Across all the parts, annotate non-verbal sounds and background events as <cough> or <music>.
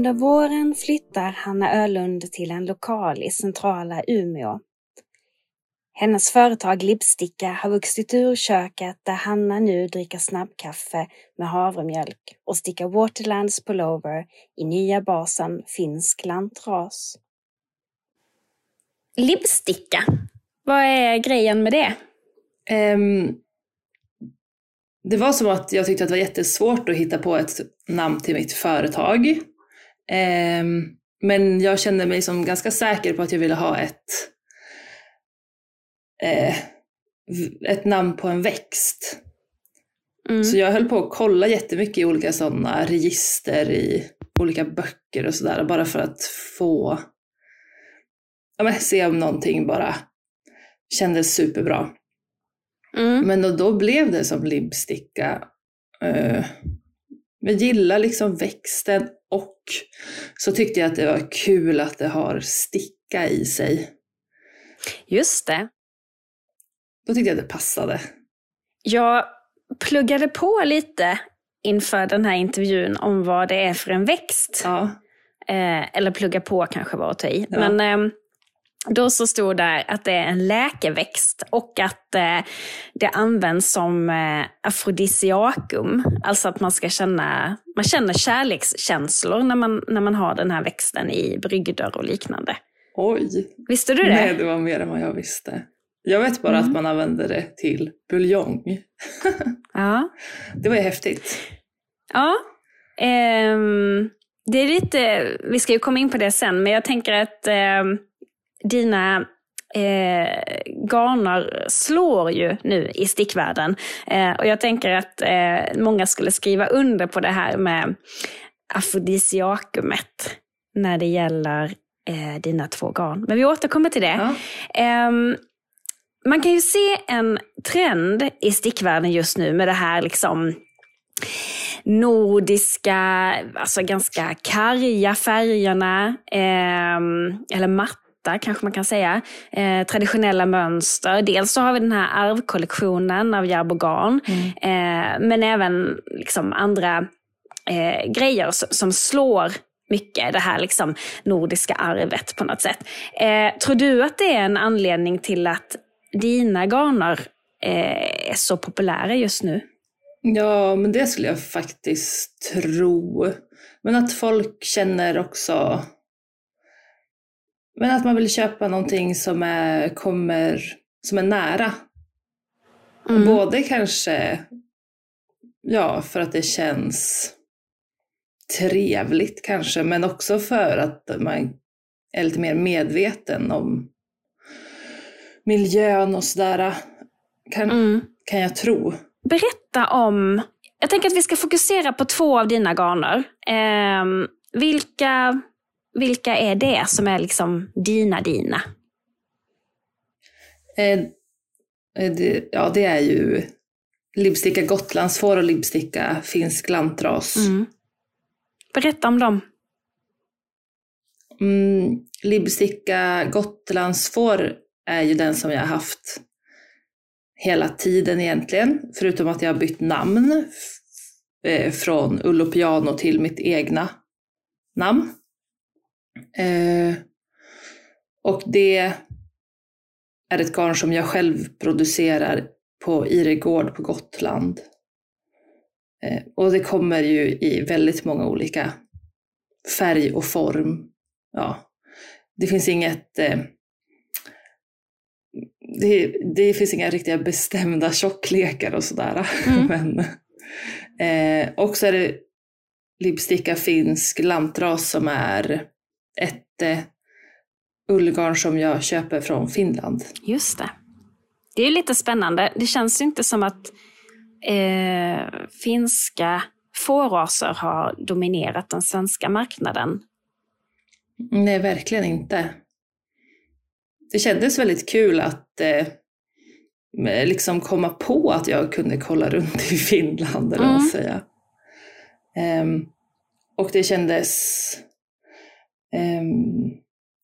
Under våren flyttar Hanna Ölund till en lokal i centrala Umeå. Hennes företag Lipsticka har vuxit ur köket där Hanna nu dricker snabbkaffe med havremjölk och stickar Waterlands pullover i nya basen finsk lantras. Lipsticka, vad är grejen med det? Um, det var som att jag tyckte att det var jättesvårt att hitta på ett namn till mitt företag. Um, men jag kände mig som ganska säker på att jag ville ha ett, eh, ett namn på en växt. Mm. Så jag höll på att kolla jättemycket i olika sådana register i olika böcker och sådär bara för att få ja, men, se om någonting bara kändes superbra. Mm. Men då, då, blev det som libbsticka. Uh, jag gillar liksom växten och så tyckte jag att det var kul att det har sticka i sig. Just det. Då tyckte jag att det passade. Jag pluggade på lite inför den här intervjun om vad det är för en växt. Ja. Eh, eller plugga på kanske var att ta i. Ja. Men eh, då så stod där att det är en läkeväxt och att eh, det används som eh, afrodisiakum. Alltså att man ska känna, man känner kärlekskänslor när man, när man har den här växten i brygder och liknande. Oj! Visste du det? Nej, det var mer än vad jag visste. Jag vet bara mm. att man använder det till buljong. <laughs> ja. Det var ju häftigt. Ja. Um, det är lite, vi ska ju komma in på det sen, men jag tänker att um, dina eh, garner slår ju nu i stickvärlden. Eh, och jag tänker att eh, många skulle skriva under på det här med afrodisiakumet när det gäller eh, dina två garn. Men vi återkommer till det. Ja. Ehm, man kan ju se en trend i stickvärlden just nu med det här liksom nordiska, alltså ganska karga färgerna, eh, eller matta matta kanske man kan säga. Eh, traditionella mönster. Dels så har vi den här arvkollektionen av Järbogarn. Mm. Eh, men även liksom andra eh, grejer som, som slår mycket det här liksom nordiska arvet på något sätt. Eh, tror du att det är en anledning till att dina garner eh, är så populära just nu? Ja, men det skulle jag faktiskt tro. Men att folk känner också men att man vill köpa någonting som är, kommer, som är nära. Mm. Både kanske ja, för att det känns trevligt kanske, men också för att man är lite mer medveten om miljön och sådär. Kan, mm. kan jag tro. Berätta om, jag tänker att vi ska fokusera på två av dina garner. Eh, vilka vilka är det som är liksom dina dina? Eh, eh, det, ja, det är ju Libsticka gotlandsfår och Libsticka finsk lantras. Mm. Berätta om dem. Mm, Libsticka gotlandsfår är ju den som jag har haft hela tiden egentligen. Förutom att jag har bytt namn eh, från Ullo Piano till mitt egna namn. Eh, och det är ett garn som jag själv producerar på Ire Gård på Gotland. Eh, och det kommer ju i väldigt många olika färg och form. Ja, det finns inget eh, det, det, finns inga riktiga bestämda tjocklekar och sådär. Mm. <laughs> Men, eh, också är det Lipsticka finsk lantras som är ett eh, ullgarn som jag köper från Finland. Just det. Det är lite spännande. Det känns inte som att eh, finska fåraser har dominerat den svenska marknaden. Nej, verkligen inte. Det kändes väldigt kul att eh, liksom komma på att jag kunde kolla runt i Finland, eller mm. säga. Um, och det kändes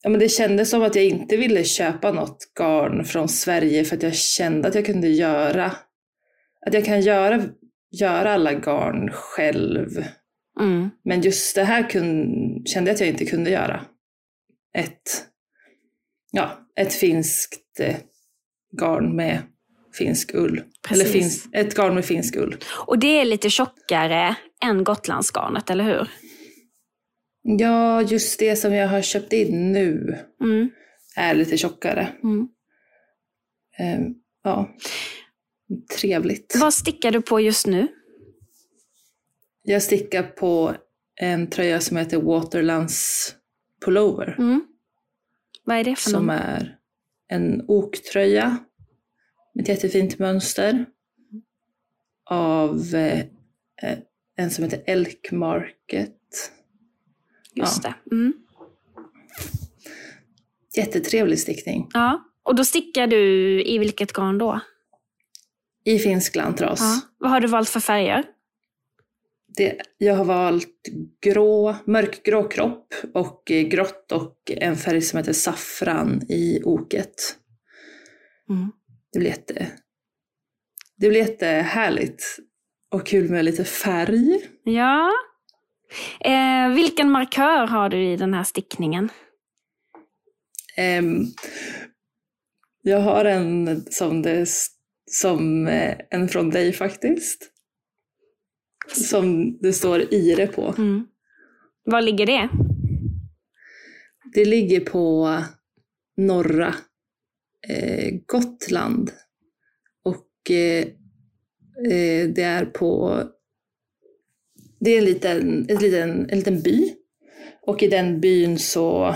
ja, men det kändes som att jag inte ville köpa något garn från Sverige för att jag kände att jag kunde göra, att jag kan göra, göra alla garn själv. Mm. Men just det här kun, kände jag att jag inte kunde göra. Ett, ja, ett finskt eh, garn med finsk ull. Eller Precis. finsk, ett garn med finsk ull. Och det är lite tjockare än Gotlandsgarnet, eller hur? Ja, just det som jag har köpt in nu Mm. är lite tjockare. Mm. Eh, ja, trevligt. Vad stickar du på just nu? Jag stickar på en tröja som heter Waterlands Pullover. Mm. Vad är det för Som någon? är en oktröja med ett jättefint mönster. Av eh, en som heter Elk Market. Just det. Mm. Jättetrevlig stickning. Ja. Och då stickar du i vilket garn då? I finsk lantras. Ja. Vad har du valt för färger? Det, jag har valt grå, mörkgrå kropp och eh, grått och en färg som heter saffran i oket. Mm. Det blir jätte... Det blir jättehärligt. Och kul med lite färg. Ja. Eh, vilken markör har du i den här stickningen? Ehm, jag har en som, det, som eh, en från dig faktiskt. Som det står Ire på. Mm. Var ligger det? Det ligger på norra eh, Gotland. Och eh, eh, det är på... Det är en liten, en, liten, en liten by. Och i den byn så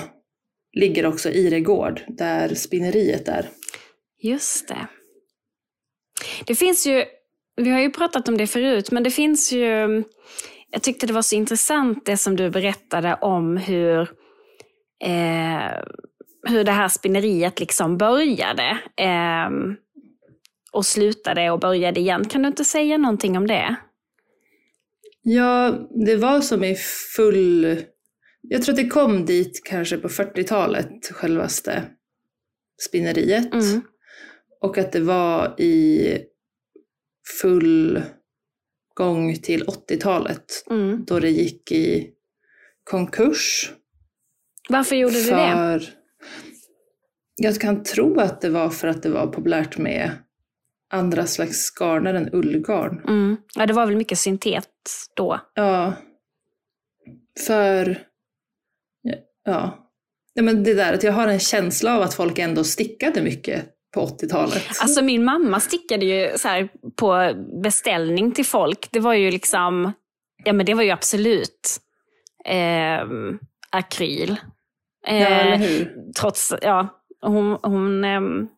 ligger också Iregård, där spinneriet är. Just det. Det finns ju, vi har ju pratat om det förut, men det finns ju, jag tyckte det var så intressant det som du berättade om hur, eh, hur det här spinneriet liksom började. Eh, och slutade och började igen. Kan du inte säga någonting om det? Ja, det var som i full... Jag tror att det kom dit kanske på 40-talet, självaste spinneriet. Mm. Och att det var i full gång till 80-talet, Mm. då det gick i konkurs. Varför gjorde du det? för... Jag kan tro att det var för att det var populärt med andra slags garner än ullgarn. Mm. Ja, det var väl mycket syntet då. Ja. För... Ja. ja. Nej, men det där att jag har en känsla av att folk ändå stickade mycket på 80-talet. Alltså min mamma stickade ju så här på beställning till folk. Det var ju liksom, ja men det var ju absolut eh, akryl. ja, eller Eh, hur? trots, ja, hon, hon ehm,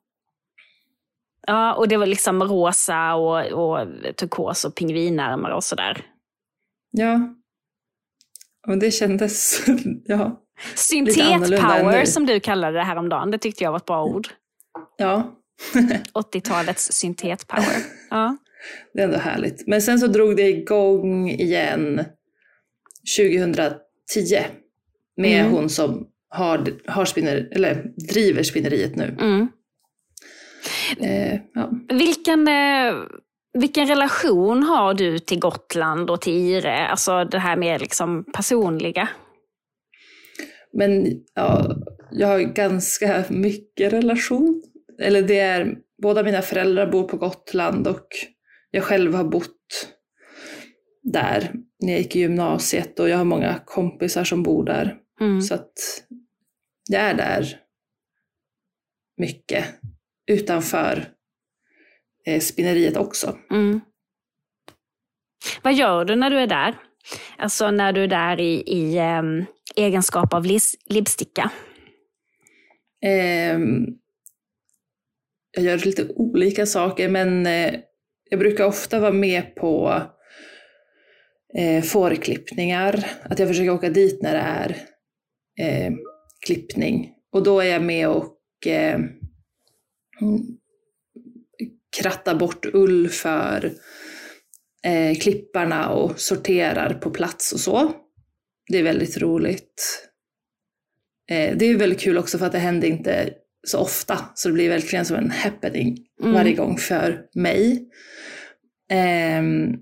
ja och det var liksom rosa och, och turkos och pingvinärmar och sådär. Ja. Och det kändes... <laughs> ja. Syntet-power som du kallade det häromdagen, det tyckte jag var ett bra ord. ja. <laughs> 80-talets syntet-power. Ja. Det är ändå härligt. Men sen så drog det igång igen 2010 med Mm. hon som har, har spinner, eller driver spinneriet nu. Mm. Eh, ja. Vilken, eh, vilken relation har du till Gotland och till Ire? Alltså det här med liksom personliga. Men ja, jag har ganska mycket relation. Eller det är, båda mina föräldrar bor på Gotland och jag själv har bott där när jag gick i gymnasiet och jag har många kompisar som bor där. Mm. Så att jag är där mycket utanför eh, spinneriet också. Mm. Vad gör du när du är där? Alltså när du är där i, i ehm, egenskap av lis, libsticka. Ehm, jag gör lite olika saker men eh, jag brukar ofta vara med på eh, fårklippningar. Att jag försöker åka dit när det är eh, klippning. Och då är jag med och eh, krattar bort ull för eh, klipparna och sorterar på plats och så. Det är väldigt roligt. Eh, det är väldigt kul också för att det händer inte så ofta, så det blir verkligen som en happening Mm. varje gång för mig. Ehm,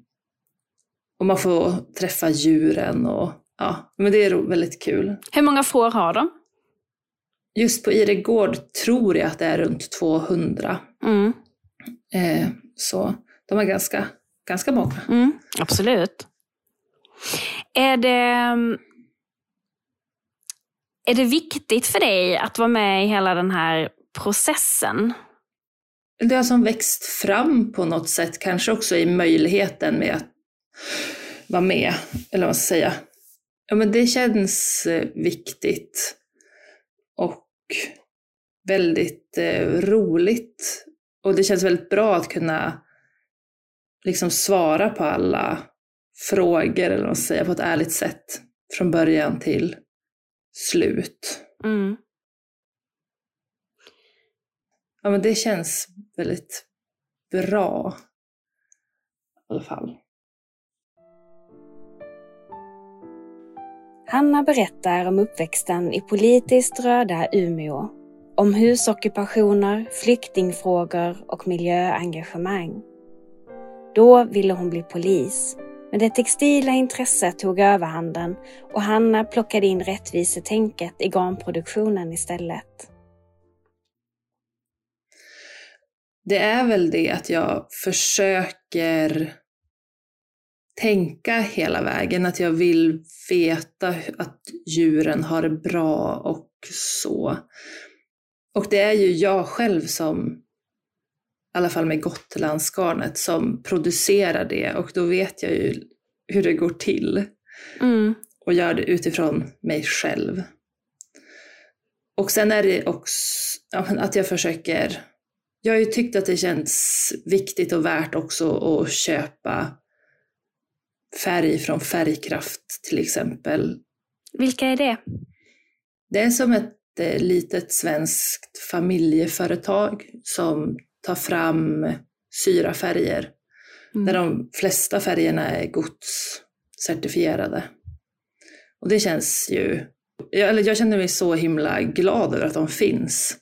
och man får träffa djuren och ja, men det är väldigt kul. Hur många får har de? Just på Ire gård tror jag att det är runt 200. Mm. Eh, så de är ganska, ganska många. Mm, absolut. Är det, är det viktigt för dig att vara med i hela den här processen? Det har som växt fram på något sätt, kanske också i möjligheten med att vara med, eller vad man ska säga. Ja, men det känns eh, viktigt och väldigt eh, roligt. Och det känns väldigt bra att kunna liksom svara på alla frågor, eller vad man på ett ärligt sätt. Från början till slut. Mm. Ja, men det känns väldigt bra. I alla fall. Hanna berättar om uppväxten i politiskt röda Umeå. Om husockupationer, flyktingfrågor och miljöengagemang. Då ville hon bli polis, men det textila intresset tog överhanden och Hanna plockade in rättvisetänket i garnproduktionen istället. Det är väl det att jag försöker tänka hela vägen, att jag vill veta att djuren har det bra och så. Och det är ju jag själv som, i alla fall med Gotlandsgarnet, som producerar det och då vet jag ju hur det går till. Mm. Och gör det utifrån mig själv. Och sen är det också ja, att jag försöker jag har ju tyckt att det känns viktigt och värt också att köpa färg från Färgkraft till exempel. Vilka är det? Det är som ett litet svenskt familjeföretag som tar fram syrafärger. Mm. Där de flesta färgerna är godscertifierade. Och det känns ju, eller jag känner mig så himla glad över att de finns.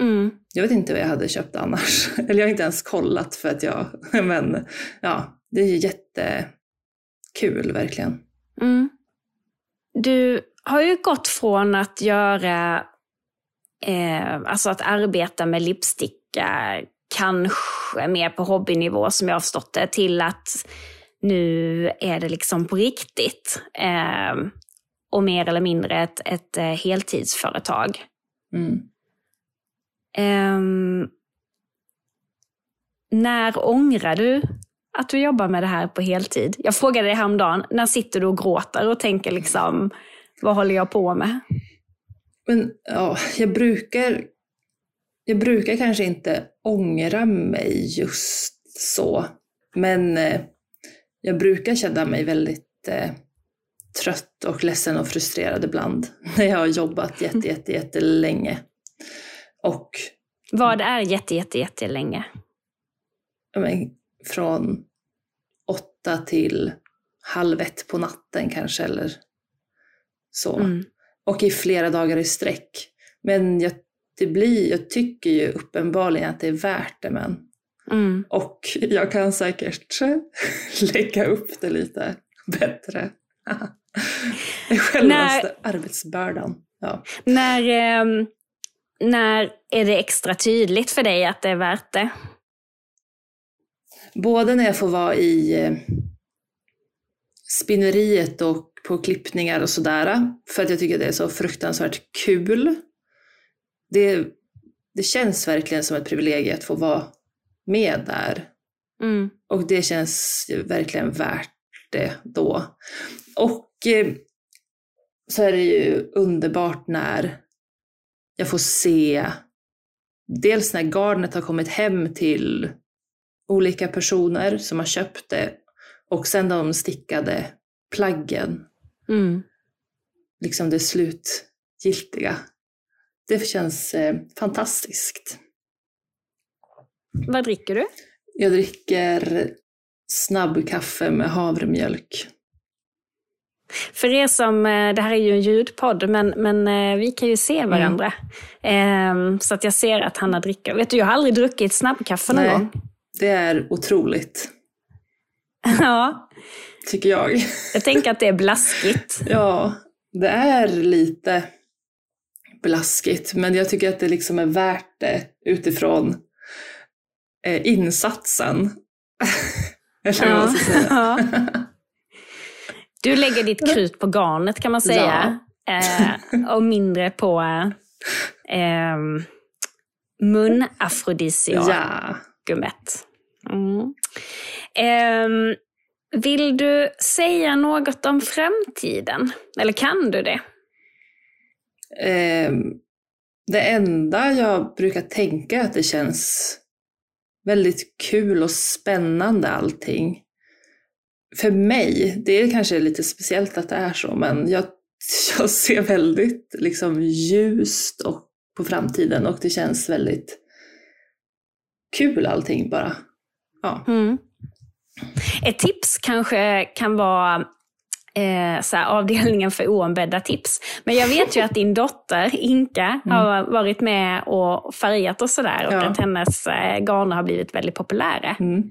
Mm. Jag vet inte vad jag hade köpt annars. <laughs> Eller jag har inte ens kollat för att jag, <laughs> men ja, det är jättekul verkligen. Mm. Du har ju gått från att göra, eh, alltså att arbeta med lipsticka, kanske mer på hobbynivå som jag har förstått det, till att nu är det liksom på riktigt. Eh, och mer eller mindre ett, ett eh, heltidsföretag. Mm. Um, när ångrar du att du jobbar med det här på heltid? Jag frågade dig häromdagen, när sitter du och gråter och tänker liksom, vad håller jag på med? Men ja, jag brukar, jag brukar kanske inte ångra mig just så. Men eh, jag brukar känna mig väldigt eh, trött och ledsen och frustrerad ibland <laughs> när jag har jobbat jätte, jätte, jättelänge. Och vad är jätte, jätte, jättelänge? Men, från åtta till halv ett på natten kanske eller så. Mm. Och i flera dagar i sträck. Men jag, det blir, jag tycker ju uppenbarligen att det är värt det. Men. Mm. Och jag kan säkert <laughs> lägga upp det lite bättre. <laughs> Självaste När... arbetsbördan. Ja. När... Eh när är det extra tydligt för dig att det är värt det? Både när jag får vara i eh, spinneriet och på klippningar och sådär, för att jag tycker det är så fruktansvärt kul. Det, det känns verkligen som ett privilegium att få vara med där. Mm. Och det känns verkligen värt det då. Och eh, så är det ju underbart när jag får se dels när garnet har kommit hem till olika personer som har köpt det och sen de stickade plaggen. Mm. Liksom det slutgiltiga. Det känns eh, fantastiskt. Vad dricker du? Jag dricker snabbkaffe med havremjölk. För er som, eh, det här är ju en ljudpodd, men, men eh, vi kan ju se mm. varandra. Mm. så att jag ser att Hanna dricker. Vet du, jag har aldrig druckit snabbkaffe någon Nej, gång. Det är otroligt. <laughs> ja. Tycker jag. <laughs> Jag tänker att det är blaskigt. Ja, det är lite blaskigt, men jag tycker att det liksom är värt det utifrån eh, insatsen. <laughs> Eller vad man ska säga. Ja. <laughs> Du lägger ditt krut på garnet kan man säga. Eh, och mindre på eh, munafrodisiakumet. Ja. Mm. Eh, vill du säga något om framtiden? Eller kan du det? Eh, det enda jag brukar tänka är att det känns väldigt kul och spännande allting. För mig, det är kanske lite speciellt att det är så, men jag, <laughs> jag ser väldigt liksom ljust och, på framtiden och det känns väldigt kul allting bara. Ja. Mm. Ett tips kanske kan vara eh, så här, avdelningen för oombedda tips. Men jag vet ju att din dotter Inka har varit med och färgat och sådär och Ja. att hennes eh, garner har blivit väldigt populära. Mm.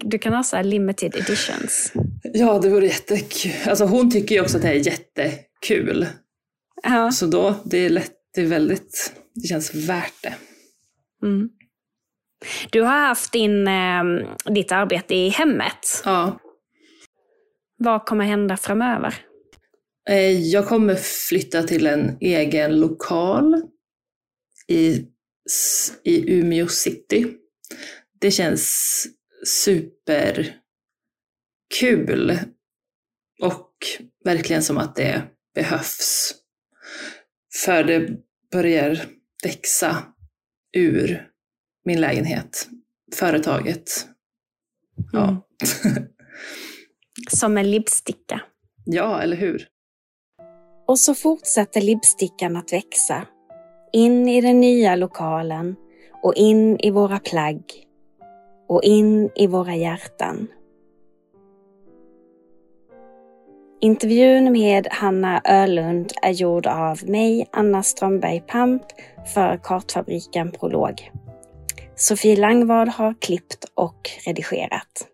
Du kan ha så limited editions. Ja, det vore jättekul. Alltså hon tycker ju också att det är jättekul. Ja. Så då, det är lätt, det är väldigt, det känns värt det. Mm. Du har haft din, eh, ditt arbete i hemmet. Ja. Vad kommer hända framöver? Eh, Jag kommer flytta till en egen lokal i, i Umeå city. Det känns superkul och verkligen som att det behövs. För det börjar växa ur min lägenhet, företaget. Ja, <laughs> Som en libbsticka. ja eller hur? Och så fortsätter libbstickan att växa. In i den nya lokalen och in i våra plagg och in i våra hjärtan. Intervjun med Hanna Ölund är gjord av mig, Anna Strömberg Pamp, för Kartfabriken Prolog. Sofie Langvad har klippt och redigerat.